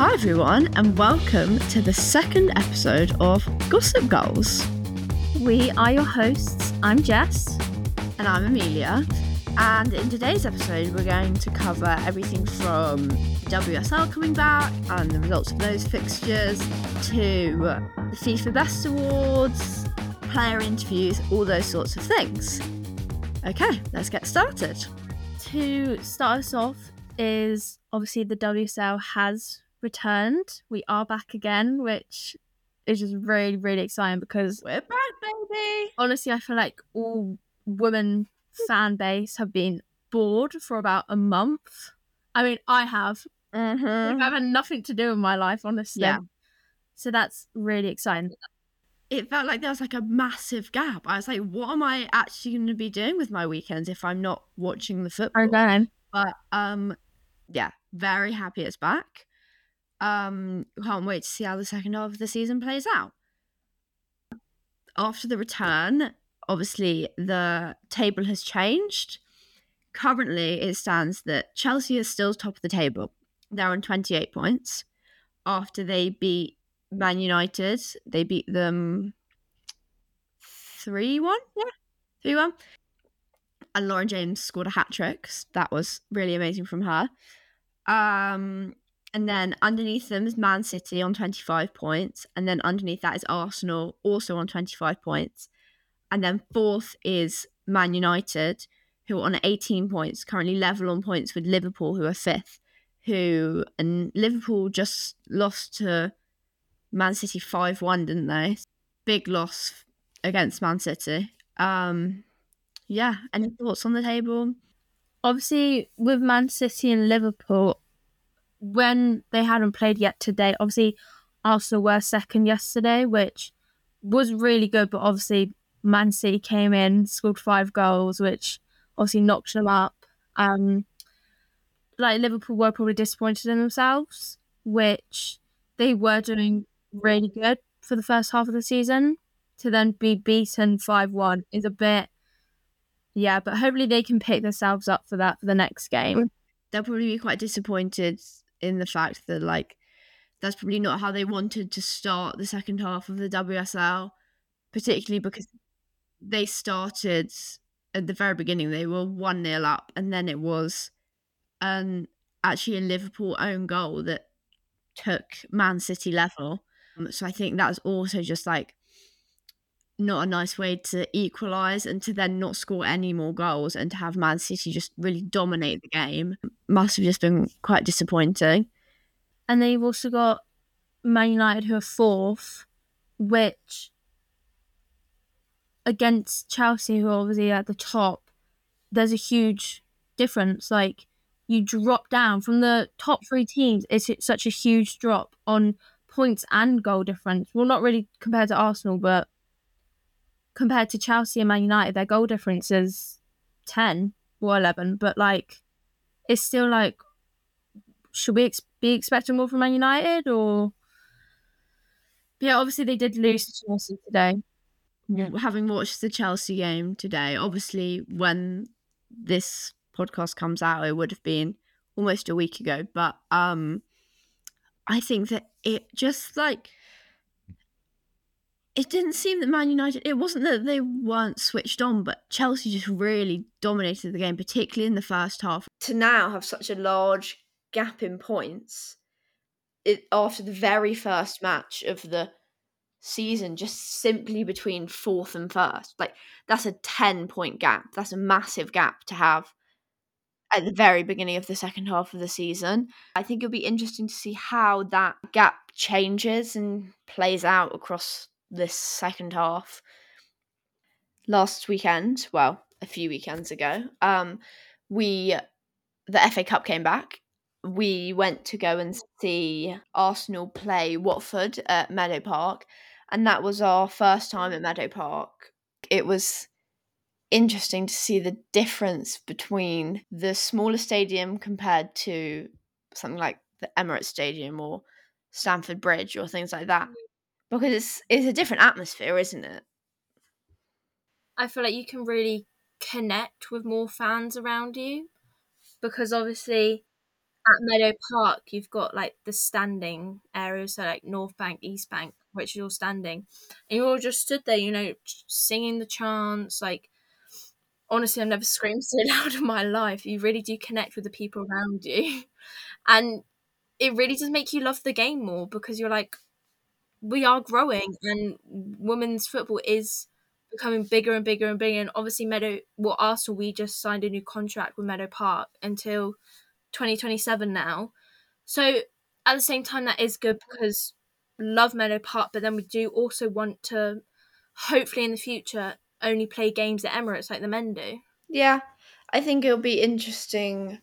Hi, everyone, and welcome to the second episode of Gossip Goals. We are your hosts. I'm Jess. And I'm Amelia. And in today's episode, we're going to cover everything from WSL coming back and the results of those fixtures to the FIFA Best Awards, player interviews, all those sorts of things. Okay, let's get started. To start us off, is obviously the WSL has returned. We are back again, which is just really, really exciting because we're back, baby. Honestly, I feel like all women fan base have been bored for about a month. I mean, I have. Mm-hmm. I've had nothing to do with my life, honestly. Yeah. So that's really exciting. It felt like there was like a massive gap. I was like, what am I actually going to be doing with my weekends if I'm not watching the football? Okay. But um, yeah, very happy it's back. Um, can't wait to see how the second half of the season plays out. After the return, obviously the table has changed. Currently, it stands that Chelsea is still top of the table. They're on 28 points after they beat Man United. They beat them 3 1. Yeah, 3 1. And Lauren James scored a hat trick. That was really amazing from her. Um, and then underneath them is Man City on 25 points. And then underneath that is Arsenal, also on 25 points. And then fourth is Man United, who are on 18 points, currently level on points with Liverpool, who are fifth. Who and Liverpool just lost to Man City 5 1, didn't they? Big loss against Man City. Um, yeah, any thoughts on the table? Obviously, with Man City and Liverpool, when they hadn't played yet today, obviously Arsenal were second yesterday, which was really good, but obviously Man City came in, scored five goals, which obviously knocked them up. Um, like Liverpool were probably disappointed in themselves, which they were doing really good for the first half of the season. To then be beaten 5 1 is a bit, yeah, but hopefully they can pick themselves up for that for the next game. They'll probably be quite disappointed in the fact that, like, that's probably not how they wanted to start the second half of the WSL, particularly because they started at the very beginning, they were 1 0 up, and then it was um, actually a Liverpool own goal that took Man City level. Um, so I think that's also just like not a nice way to equalise and to then not score any more goals and to have Man City just really dominate the game must have just been quite disappointing. And then you've also got Man United who are fourth, which against Chelsea, who are obviously at the top, there's a huge difference. Like you drop down from the top three teams, it's such a huge drop on points and goal difference. Well, not really compared to Arsenal, but compared to Chelsea and Man United, their goal difference is 10 or 11. But like, it's still like, should we ex- be expecting more from Man United or? Yeah, obviously they did lose to Chelsea today having watched the Chelsea game today, obviously when this podcast comes out, it would have been almost a week ago. But um I think that it just like it didn't seem that Man United it wasn't that they weren't switched on, but Chelsea just really dominated the game, particularly in the first half. To now have such a large gap in points it after the very first match of the season just simply between fourth and first. Like that's a 10 point gap. That's a massive gap to have at the very beginning of the second half of the season. I think it'll be interesting to see how that gap changes and plays out across this second half. Last weekend, well, a few weekends ago, um, we the FA Cup came back. We went to go and see Arsenal play Watford at Meadow Park, and that was our first time at Meadow Park. It was interesting to see the difference between the smaller stadium compared to something like the Emirates Stadium or Stamford Bridge or things like that. Because it's it's a different atmosphere, isn't it? I feel like you can really connect with more fans around you because obviously at Meadow Park, you've got like the standing areas, so like North Bank, East Bank, which all standing, and you all just stood there, you know, singing the chants. Like, honestly, I've never screamed so loud in my life. You really do connect with the people around you, and it really does make you love the game more because you're like, we are growing, and women's football is becoming bigger and bigger and bigger. And obviously, Meadow, well, Arsenal, we just signed a new contract with Meadow Park until 2027 now. So at the same time, that is good because love Meadow Park, but then we do also want to, hopefully in the future, only play games at Emirates like the men do. Yeah, I think it'll be interesting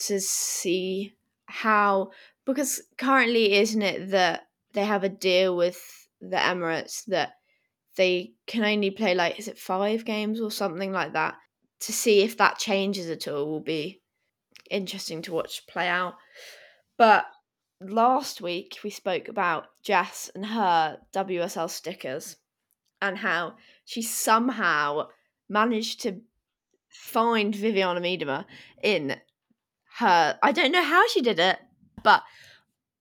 to see how because currently isn't it that they have a deal with the Emirates that they can only play like is it five games or something like that to see if that changes at all will be interesting to watch play out. But last week we spoke about Jess and her WSL stickers and how she somehow managed to find Vivianne Miedema in her I don't know how she did it, but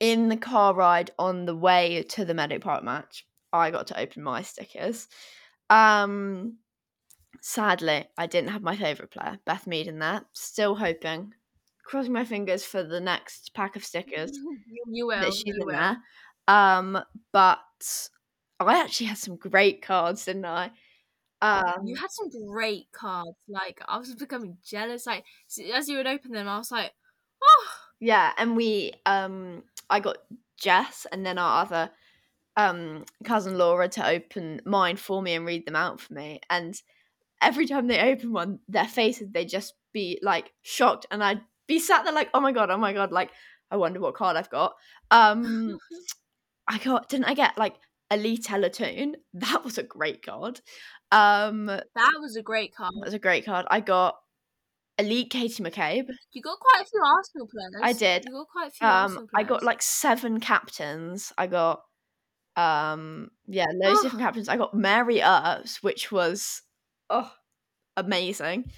in the car ride on the way to the Meadow Park match, I got to open my stickers. Um sadly, I didn't have my favourite player, Beth Mead in there. Still hoping crossing my fingers for the next pack of stickers You, you will. that she's you in will. there. Um, but I actually had some great cards, didn't I? Um, You had some great cards. Like I was becoming jealous. Like as you would open them, I was like, oh, yeah, and we um, I got Jess and then our other um cousin Laura to open mine for me and read them out for me, and every time they open one, their faces they just be like shocked, and I'd be sat there like, oh my god, oh my god, like I wonder what card I've got. Um, I got didn't I get like Elite Teletoon? That was a great card. Um, that that was a great card. That was a great card. I got Elite Katie McCabe. You got quite a few Arsenal players. I did. You got quite a few Um, I got like seven captains. I got um, yeah, loads of Oh. different captains. I got Mary Earps, which was oh amazing.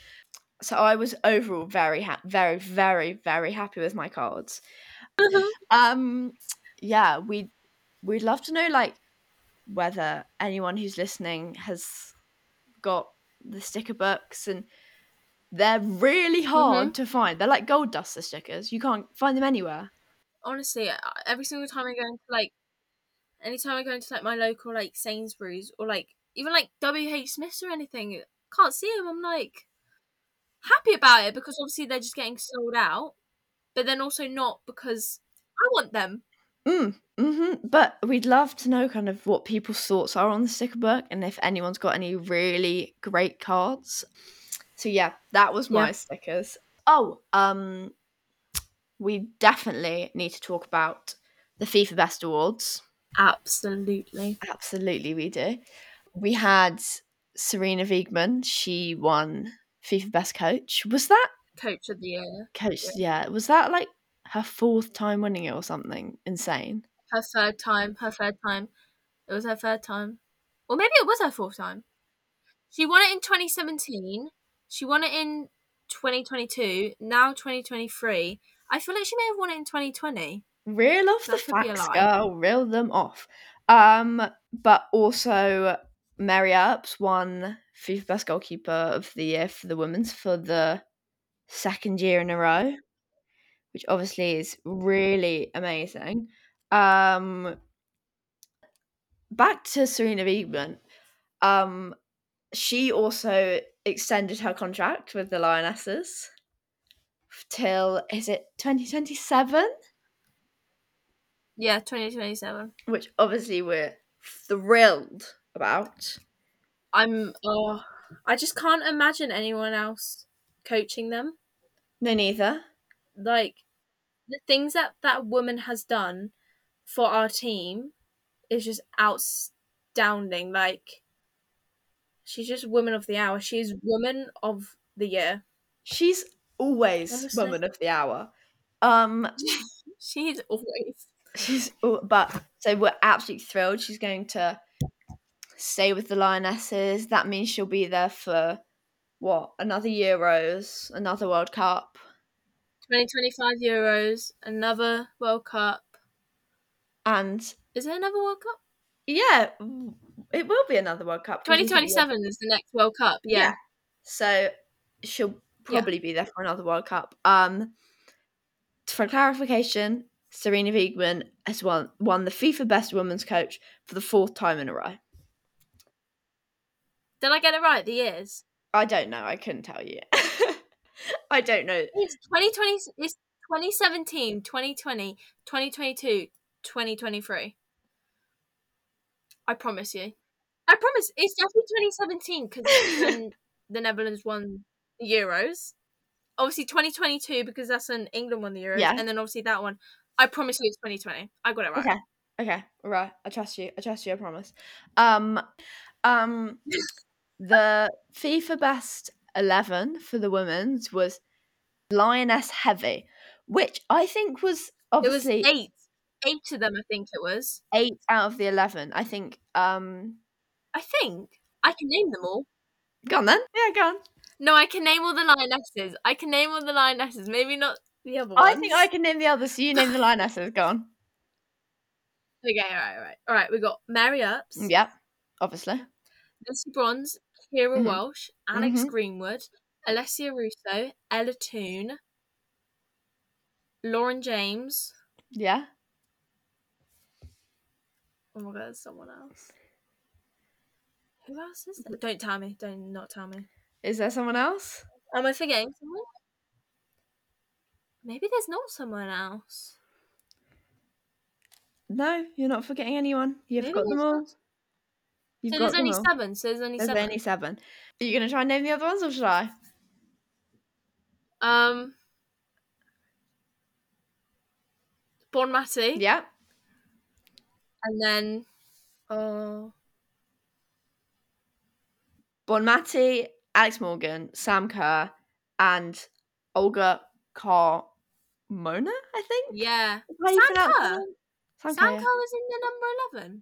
So I was overall very ha- very very very happy with my cards. Um, yeah, we we'd love to know like whether anyone who's listening has got the sticker books and they're really hard to find. They're like gold duster stickers. You can't find them anywhere. Honestly, every single time I go into like, anytime I go into like my local like Sainsbury's or like even like WH Smiths or anything, can't see them. I'm like happy about it because obviously they're just getting sold out, but then also not because I want them. Mm, hmm But we'd love to know kind of what people's thoughts are on the sticker book and if anyone's got any really great cards. So yeah, that was my Yeah. stickers. Oh, um we definitely need to talk about the FIFA Best Awards. Absolutely. Absolutely we do. We had Sarina Wiegman, she won FIFA Best Coach. Was that Coach of the year. coach yeah, was that like her fourth time winning it or something insane? Her third time. Her third time. It was her third time. Or maybe it was her fourth time. She won it in 2017. She won it in 2022. Now 2023. I feel like she may have won it in 2020. Reel off the That a facts, girl. Reel them off. Um, but also Mary Earps won FIFA Best Goalkeeper of the Year for the women's for the second year in a row, which obviously is really amazing. Um, back to Sarina Wiegman. Um, she also extended her contract with the Lionesses till is it 2027? Yeah, 2027. which obviously we're thrilled about. I'm. Oh, I just can't imagine anyone else coaching them. No, neither. Like the things that that woman has done for our team is just outstanding. Like she's just woman of the hour. She's woman of the year. She's always Honestly. woman of the hour. Um, She's always. she's but so we're absolutely thrilled. She's going to stay with the Lionesses. That means she'll be there for what another Euros, another World Cup. 2025 Euros, another World Cup. And Is there another World Cup? yeah, it will be another World Cup. 'cause you said you- 2027 is the next World Cup. Yeah. So she'll probably be there for another World Cup. Um, for clarification, Sarina Wiegman has won won the FIFA Best Women's Coach for the fourth time in a row. Did I get it right? The years? I don't know. I couldn't tell you. I don't know. It's 2020. It's 2017, 2020, 2022, 2023. I promise you. I promise. It's definitely 2017 because the Netherlands won the Euros. Obviously 2022 because that's when England won the Euros. Yeah. And then obviously that one. I promise you it's 2020. I got it right. Okay. Okay. Right. I trust you. I trust you. I promise. Um, um, the FIFA Best Eleven for the women's was Lioness Heavy, which I think was It was obviously eight. Eight of them, I think it was. eight out of the eleven. I think. Um, I think. I can name them all. go on then. Yeah, go on. No, I can name all the lionesses. I can name all the lionesses. Maybe not the other ones. I think I can name the others. So you name the lionesses. Go on. Okay, all right, all right, all right. We got Mary Earps, Yep. Obviously. Lucy Bronze, Keira Mhm. Walsh, Alex Mhm. Greenwood, Alessia Russo, Ella Toone, Lauren James. Yeah. Oh my god, there's someone else. Who else is there? Don't tell me. Don't not tell me. Is there someone else? Am I forgetting someone? Maybe there's not someone else. No, you're not forgetting anyone. You've Maybe got them all. You've So got there's only all. seven. So there's only There's seven. only seven. Are you gonna try and name the other ones, or should I? Um, Bonmati. Yeah. And then, uh, Bonmati, Alex Morgan, Sam Kerr, and Olga Carmona, I think. yeah. Sam Kerr? Sam Kerr, was in the number 11.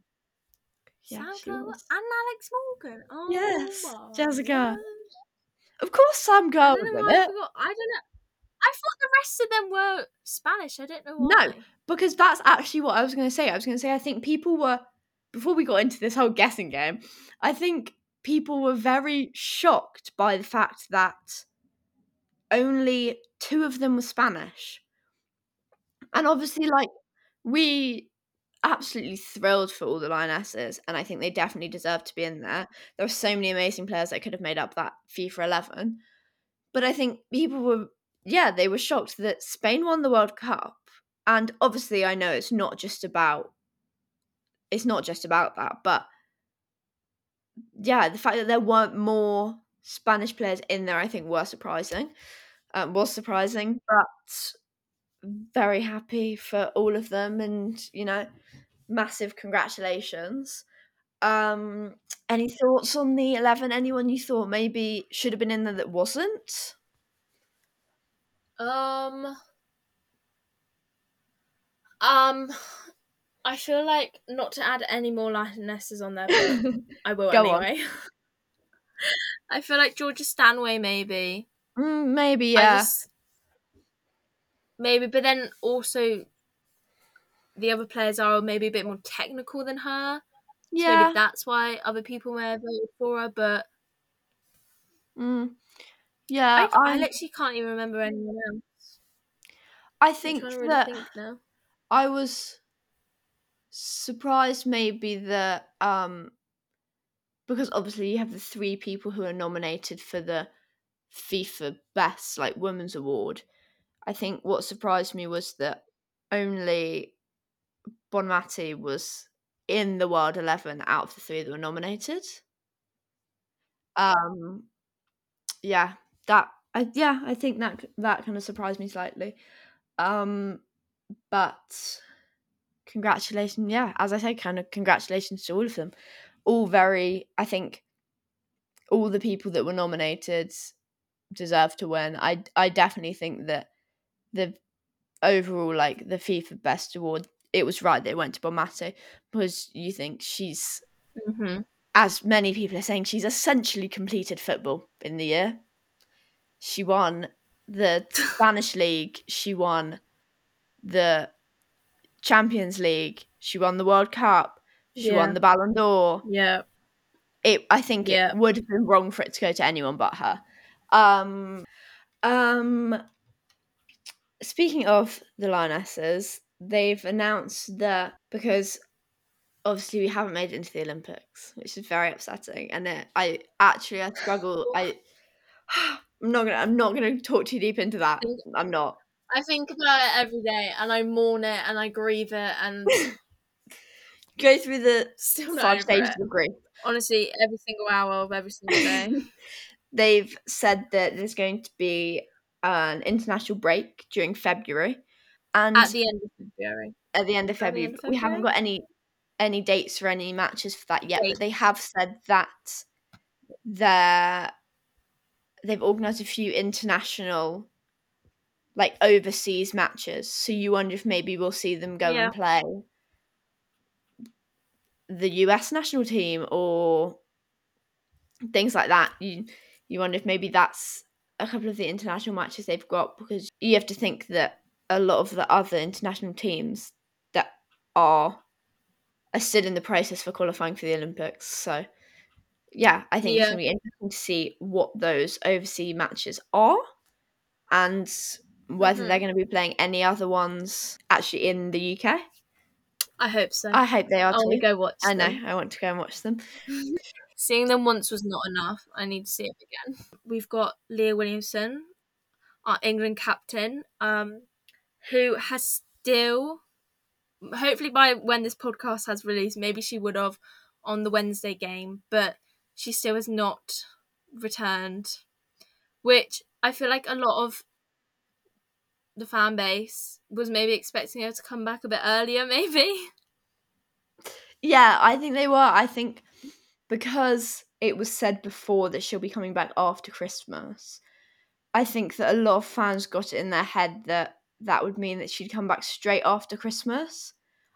yeah. Sam Yeah, Kerr was. and Alex Morgan. Oh, Yes, Jessica. Of course, Sam Kerr was in why I forgot. I don't know. I thought the rest of them were Spanish. I don't know No. because that's actually what I was going to say. I was going to say I think people were before we got into this whole guessing game. I think people were very shocked by the fact that only two of them were Spanish, and obviously, like we absolutely thrilled for all the lionesses, and I think they definitely deserve to be in there. There were so many amazing players that could have made up that FIFA eleven, but I think people were yeah they were shocked that Spain won the World Cup, and obviously I know it's not just about it's not just about that, but yeah, the fact that there weren't more Spanish players in there, I think, were surprising. Um, was surprising, but very happy for all of them, and you know, massive congratulations. Um, any thoughts on the eleven? Anyone you thought maybe should have been in there that wasn't? Um. Um. I feel like not to add any more lionesses on there, but I will Go anyway. I feel like Georgia Stanway maybe. Mm, maybe I yeah. just- maybe, but then also the other players are maybe a bit more technical than her. So yeah. maybe that's why other people may have voted for her. But Mm. Yeah, I, I, literally can't even remember anyone else. I think trying really that think now. I was surprised maybe that um because obviously you have the three people who are nominated for the FIFA Best like Women's Award. I think what surprised me was that only Bonmati was in the World Eleven out of the three that were nominated. Um, yeah, that I yeah I think that that kind of surprised me slightly. Um, but congratulations, yeah, as I said, kind of congratulations to all of them. All very, I think, all the people that were nominated deserve to win. I I definitely think that the overall like the FIFA Best Award, it was right that it went to Bonmati because you think she's Mm-hmm. as many people are saying, she's essentially completed football in the year. She won the Spanish league. She won the Champions League. She won the World Cup. She Yeah. won the Ballon d'Or. Yeah. It, I think Yeah. it would have been wrong for it to go to anyone but her. Um, um, speaking of the Lionesses, they've announced that because obviously we haven't made it into the Olympics, which is very upsetting. And it, I actually I struggle. I I'm not gonna I'm not gonna talk too deep into that. I'm not. I think about it every day and I mourn it and I grieve it and Go through the still not five stages it. of grief. Honestly, every single hour of every single day. They've said that there's going to be an international break during February, and At the end of February. at the end of February. end of but We haven't got any any dates for any matches for that yet, but they have said that they're they've organised a few international like overseas matches. So you wonder if maybe we'll see them go Yeah. and play the US national team or things like that. You you wonder if maybe that's a couple of the international matches they've got because you have to think that a lot of the other international teams that are are still in the process for qualifying for the Olympics. So yeah, I think it's gonna be interesting to see what those overseas matches are and whether Mhm. they're going to be playing any other ones actually in the UK. I hope so. I hope they I are want to go watch I know. them. I want to go and watch them. Seeing them once was not enough. I need to see it again. We've got Leah Williamson, our England captain, um, who has still, hopefully by when this podcast has released, maybe she would have on the Wednesday game, but she still has not returned. Which I feel like a lot of the fan base was maybe expecting her to come back a bit earlier, maybe. Yeah, I think they were. I think because it was said before that she'll be coming back after Christmas, I think that a lot of fans got it in their head that that would mean that she'd come back straight after Christmas.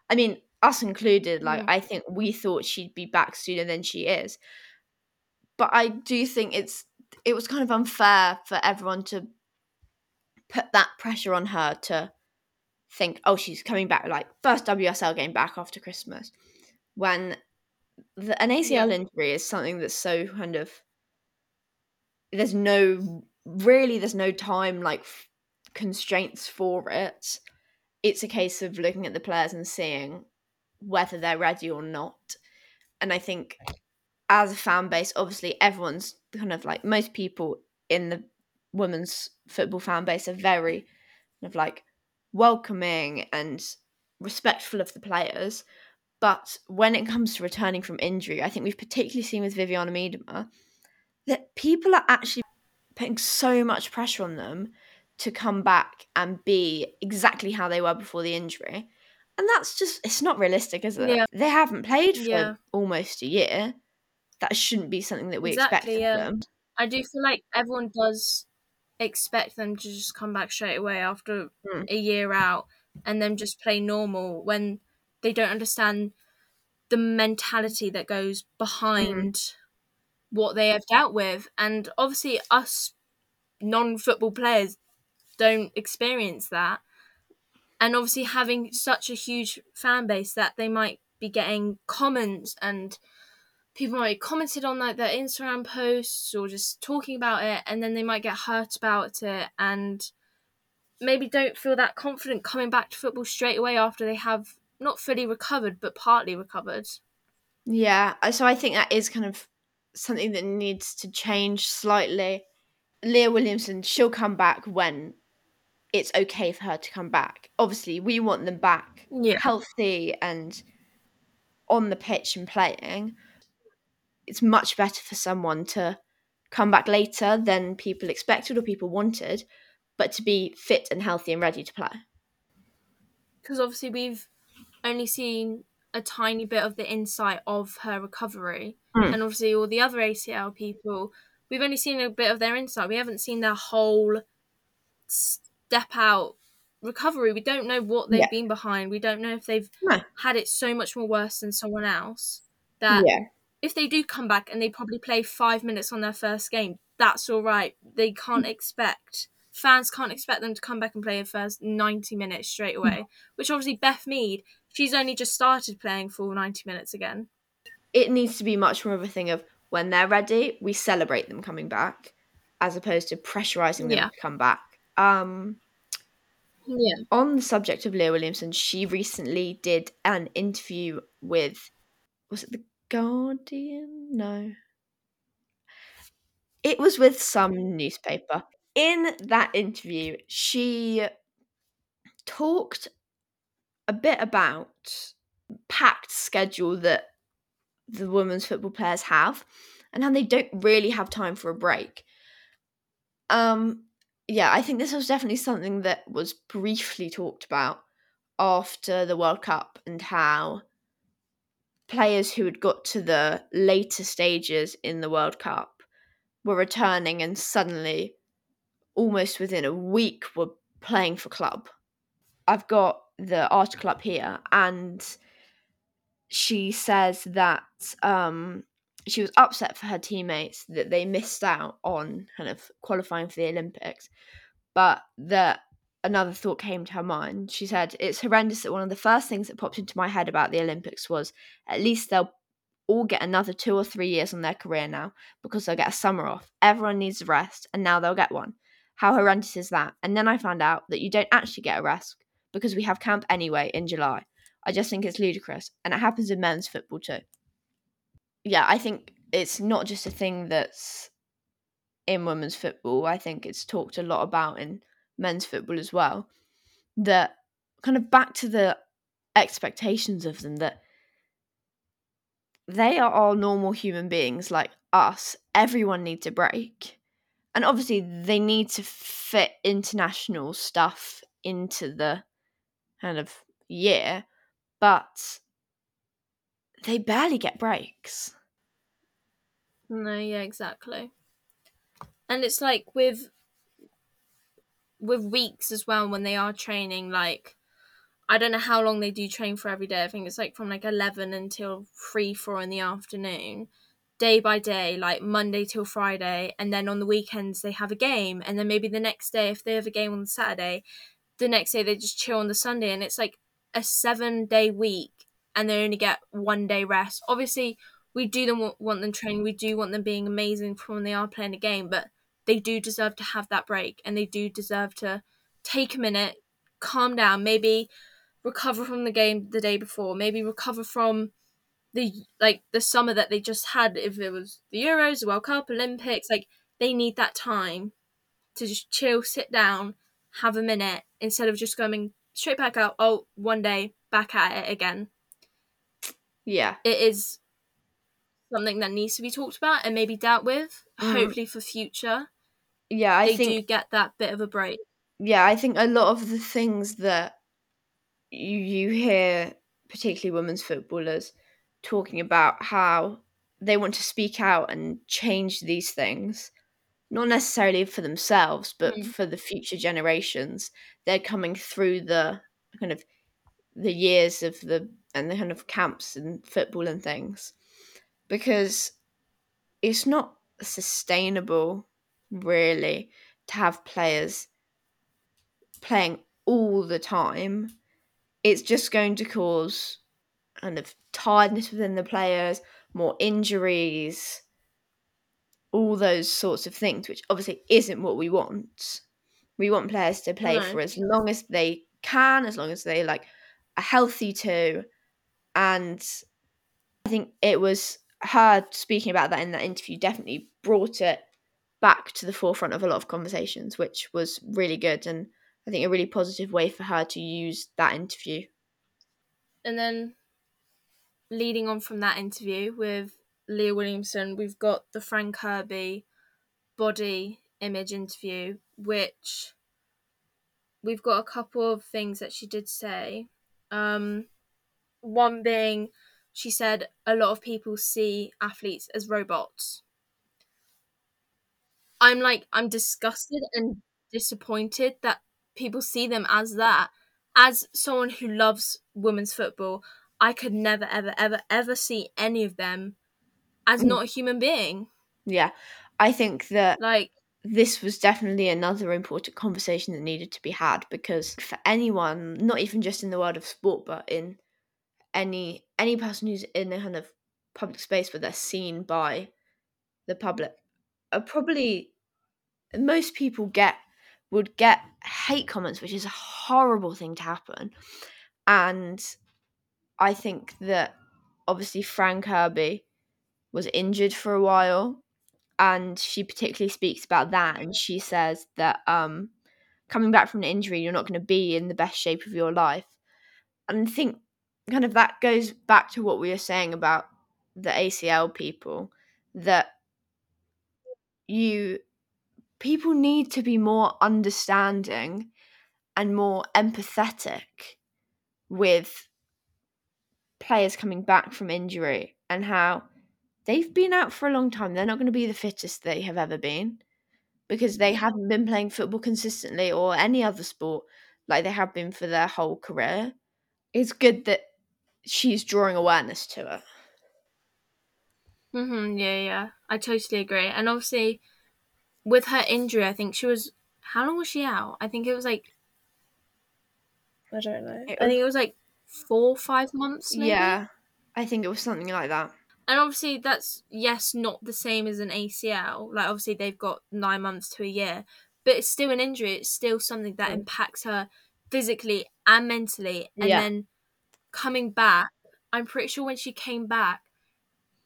I mean, us included, like, Mm. I think we thought she'd be back sooner than she is. But I do think it's it was kind of unfair for everyone to put that pressure on her to think, oh, she's coming back like first WSL game back after Christmas, when the, an ACL Yeah. injury is something that's so kind of there's no really there's no time like f- constraints for it. It's a case of looking at the players and seeing whether they're ready or not. And I think as a fan base, obviously everyone's kind of like most people in the women's football fan base are very kind of like welcoming and respectful of the players. But when it comes to returning from injury, I think we've particularly seen with Vivianne Miedema that people are actually putting so much pressure on them to come back and be exactly how they were before the injury. And that's just, it's not realistic, is it? Yeah. They haven't played for Yeah. almost a year. That shouldn't be something that we expect Exactly, of yeah. them. I do feel like everyone does expect them to just come back straight away after Mm. a year out and then just play normal when they don't understand the mentality that goes behind what they have dealt with. And obviously, us non football players don't experience that. And obviously, having such a huge fan base that they might be getting comments and people might commented on like their Instagram posts or just talking about it, and then they might get hurt about it and maybe don't feel that confident coming back to football straight away after they have not fully recovered but partly recovered. Yeah, so I think that is kind of something that needs to change slightly. Leah Williamson, she'll come back when it's okay for her to come back. Obviously, we want them back Yeah. healthy and on the pitch and playing. It's much better for someone to come back later than people expected or people wanted, but to be fit and healthy and ready to play. Because obviously we've only seen a tiny bit of the insight of her recovery. Mm. And obviously all the other ACL people, we've only seen a bit of their insight. We haven't seen their whole step out recovery. We don't know what they've Yeah. been behind. We don't know if they've No. had it so much more worse than someone else. That yeah. If they do come back and they probably play five minutes on their first game, that's all right. They can't Mm. expect fans can't expect them to come back and play the first 90 minutes straight away. Which obviously Beth Mead, she's only just started playing full 90 minutes again. It needs to be much more of a thing of when they're ready, we celebrate them coming back, as opposed to pressurizing them Yeah. to come back. Um, Yeah. on the subject of Leah Williamson, she recently did an interview with was it the Guardian? No. It was with some newspaper. In that interview, she talked a bit about packed schedule that the women's football players have and how they don't really have time for a break. Um yeah, I think this was definitely something that was briefly talked about after the World Cup and how players who had got to the later stages in the World Cup were returning and suddenly, almost within a week, were playing for club. I've got the article up here, and she says that um, she was upset for her teammates that they missed out on kind of qualifying for the Olympics, but that another thought came to her mind. She said, It's horrendous that one of the first things that popped into my head about the Olympics was at least they'll all get another two or three years on their career now because they'll get a summer off. Everyone needs a rest, and now they'll get one. How horrendous is that? And then I found out that you don't actually get a rest because we have camp anyway in July. I just think it's ludicrous, and it happens in men's football too. Yeah, I think it's not just a thing that's in women's football. I think it's talked a lot about in men's football as well. That kind of back to the expectations of them that they are all normal human beings like us. Everyone needs a break. And obviously, they need to fit international stuff into the kind of year, but they barely get breaks. No, yeah, exactly. And it's like with with weeks as well when they are training like I don't know how long they do train for every day. I think it's like from like 11 until 3 4 in the afternoon. Day by day, like Monday till Friday, and then on the weekends they have a game, and then maybe the next day, if they have a game on Saturday, the next day they just chill on the Sunday, and it's like a seven day week, and they only get one day rest. Obviously, we do them want them training, we do want them being amazing from when they are playing a game, but they do deserve to have that break, and they do deserve to take a minute, calm down, maybe recover from the game the day before, maybe recover from the like the summer that they just had if it was the Euros, the World Cup, Olympics, like they need that time to just chill, sit down, have a minute instead of just going straight back out, oh, one day back at it again. Yeah. It is something that needs to be talked about and maybe dealt with, Mm. hopefully for future. Yeah, I they think do get that bit of a break. yeah, I think a lot of the things that you you hear, particularly women's footballers, talking about how they want to speak out and change these things, not necessarily for themselves, but Mm. for the future generations. They're coming through the kind of the years of the and the kind of camps and football and things because it's not sustainable really to have players playing all the time it's just going to cause kind of tiredness within the players more injuries all those sorts of things which obviously isn't what we want we want players to play No. for as long as they can as long as they like are healthy too and i think it was her speaking about that in that interview definitely brought it back to the forefront of a lot of conversations which was really good and i think a really positive way for her to use that interview And then leading on from that interview with Leah Williamson, we've got the Fran Kirby body image interview, which we've got a couple of things that she did say. Um, one being, she said a lot of people see athletes as robots. I'm like, I'm disgusted and disappointed that people see them as that. As someone who loves women's football, I could never, ever, ever, ever see any of them as Mm. not a human being. yeah i think that Like, this was definitely another important conversation that needed to be had because for anyone, not even just in the world of sport, but in any any person who's in a kind of public space where they're seen by the public, are probably most people get would get hate comments, which is a horrible thing to happen. And I think that obviously Fran Kirby was injured for a while and she particularly speaks about that and she says that um coming back from an injury you're not going to be in the best shape of your life and i think kind of that goes back to what we were saying about the acl people that you people need to be more understanding and more empathetic with players coming back from injury and how they've been out for a long time. They're not going to be the fittest they have ever been because they haven't been playing football consistently or any other sport like they have been for their whole career. It's good that she's drawing awareness to it. Mm-hmm, yeah, yeah. I totally agree. And obviously, with her injury, I think she was. How long was she out? I think it was like. I don't know. I think it was like four, five months. Maybe? Yeah, I think it was something like that. And obviously, that's yes, not the same as an ACL. Like obviously, they've got nine months to a year, but it's still an injury. It's still something that Mm. impacts her physically and mentally. And Yeah. then coming back, I'm pretty sure when she came back,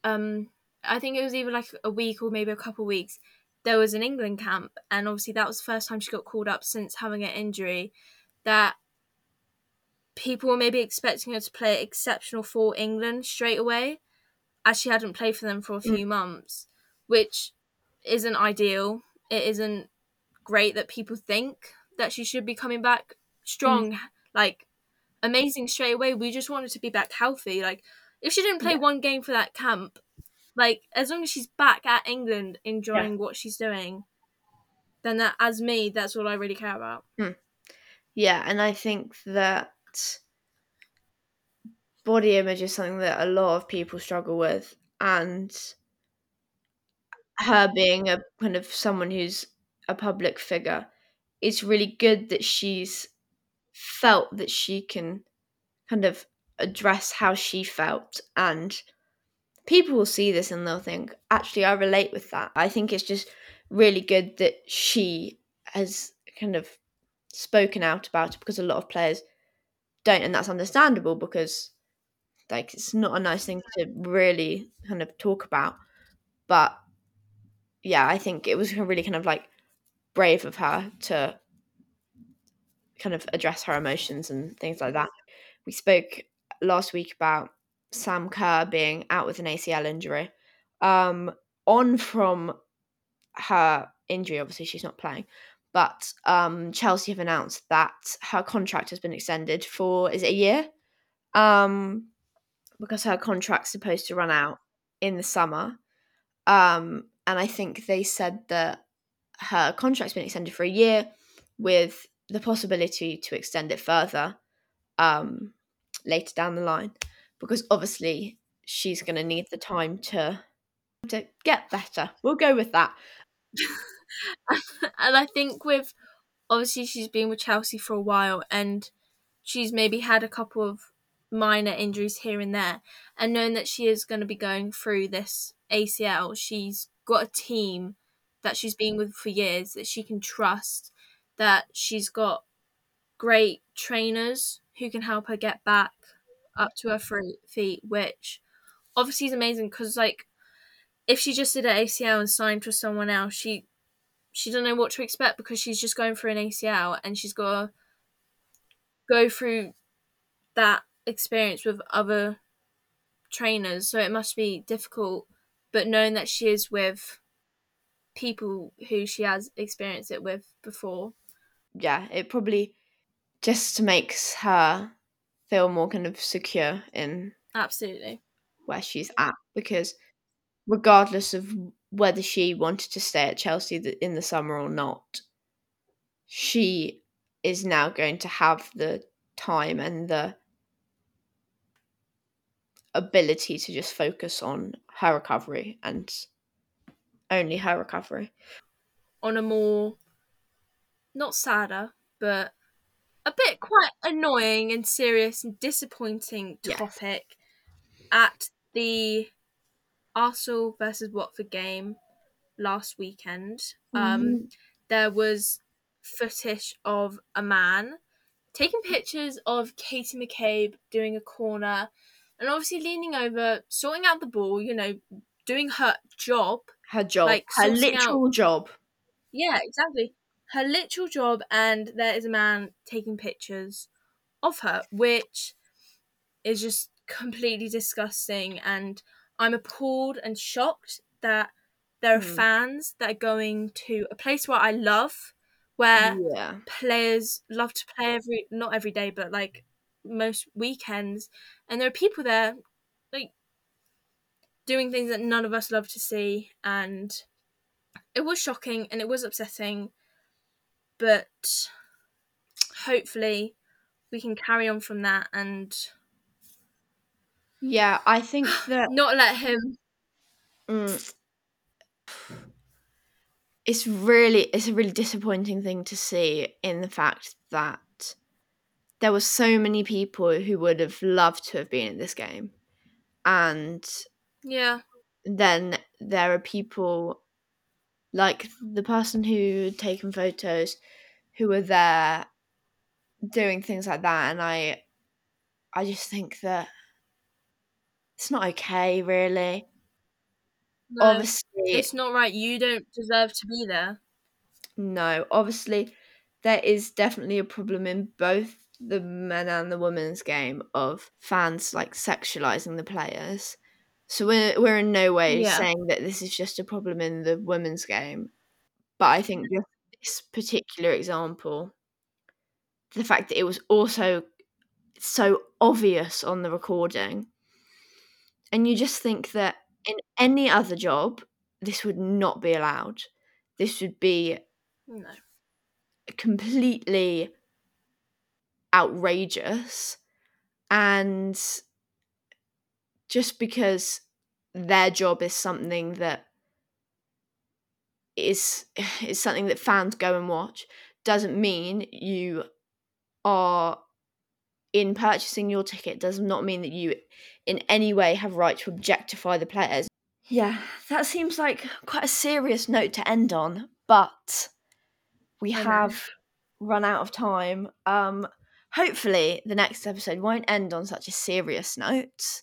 um, I think it was even like a week or maybe a couple weeks. There was an England camp, and obviously that was the first time she got called up since having an injury. That people were maybe expecting her to play exceptional for England straight away, as she hadn't played for them for a few months, which isn't ideal. It isn't great that people think that she should be coming back strong, like amazing straight away. We just wanted to be back healthy. Like if she didn't play Yeah. one game for that camp, like as long as she's back at England enjoying what she's doing, then that as me, that's all I really care about. Hmm. Yeah, and I think that body image is something that a lot of people struggle with, and her being a kind of someone who's a public figure, it's really good that she's felt that she can kind of address how she felt and people will see this and they'll think actually i relate with that. I think it's just really good that she has kind of spoken out about it because a lot of players don't and that's understandable because like it's not a nice thing to really kind of talk about. But yeah i think it was really kind of like brave of her to kind of address her emotions and things like that. We spoke last week about sam kerr being out with an acl injury. Um on from her injury obviously she's not playing but um chelsea have announced that her contract has been extended for is it a year? Um because her contract's supposed to run out in the summer. Um and i think they said that her contract's been extended for a year with the possibility to extend it further. Um later down the line because obviously she's going to need the time to to get better. We'll go with that. And I think with obviously she's been with Chelsea for a while and she's maybe had a couple of minor injuries here and there and knowing that she is going to be going through this ACL she's got a team that she's been with for years that she can trust that she's got great trainers who can help her get back up to her free feet which obviously is amazing because like if she just did an ACL and signed for someone else she she doesn't know what to expect because she's just going through an ACL and she's got to go through that experience with other trainers. So it must be difficult. But knowing that she is with people who she has experienced it with before. yeah it probably just makes her feel more kind of secure in Absolutely. where she's at because regardless of whether she wanted to stay at Chelsea in the summer or not, she is now going to have the time and the ability to just focus on her recovery and only her recovery. on a more not sadder, but a bit quite annoying and serious and disappointing topic at the Arsenal versus Watford game last weekend. Um, there was footage of a man taking pictures of Katie McCabe doing a corner and obviously leaning over, sorting out the ball, you know, doing her job. her job, like, her literal job. Yeah, exactly. Her literal job, and there is a man taking pictures of her, which is just completely disgusting. And I'm appalled and shocked that there are Hmm. fans that are going to a place where I love, where Yeah. players love to play every not every day, but like most weekends, and there are people there like doing things that none of us love to see, and it was shocking and it was upsetting, but hopefully we can carry on from that and Yeah, I think that not let him. mm, it's really it's a really disappointing thing to see in the fact that there were so many people who would have loved to have been at this game and Yeah, then there are people like the person who had taken photos who were there doing things like that and i i just think that it's not okay really no, obviously it's not right. You don't deserve to be there. no obviously there is definitely a problem in both the men and the women's game of fans like sexualizing the players so we're, we're in no way Yeah. saying that this is just a problem in the women's game but i think just this particular example the fact that it was also so obvious on the recording and you just think that in any other job this would not be allowed this would be No. completely outrageous and just because their job is something that is is something that fans go and watch. Doesn't mean you are in purchasing your ticket. Does not mean that you in any way have right to objectify the players. Yeah that seems like quite a serious note to end on but we I know. have run out of time. Um hopefully the next episode won't end on such a serious note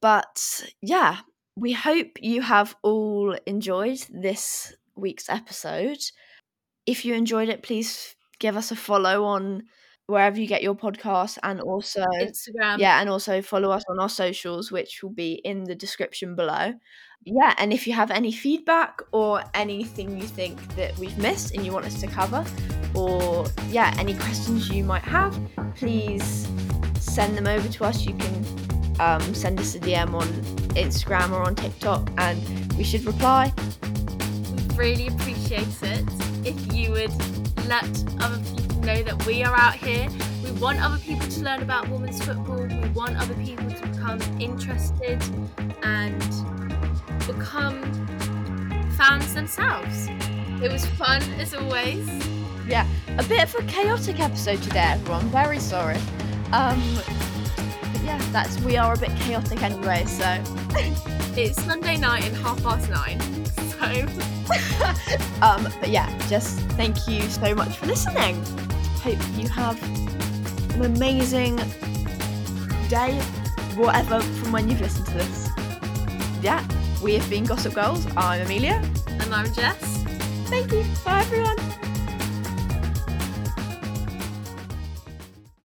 but yeah we hope you have all enjoyed this week's episode. If you enjoyed it please give us a follow on wherever you get your podcast and also Instagram. yeah and also follow us on our socials which will be in the description below. Yeah and if you have any feedback or anything you think that we've missed and you want us to cover or yeah any questions you might have please send them over to us. You can um, send us a dm on instagram or on tiktok and we should reply We'd really appreciate it if you would let other people know that we are out here. We want other people to learn about women's football. We want other people to become interested and become fans themselves. It was fun as always. yeah a bit of a chaotic episode today everyone very sorry um yeah that's we are a bit chaotic anyway so It's Sunday night and half past nine. So um, but yeah, just thank you so much for listening. Hope you have an amazing day, whatever, from when you've listened to this. Yeah, we have been Gossip Goals. I'm Amelia. and I'm Jess. Thank you. Bye, everyone.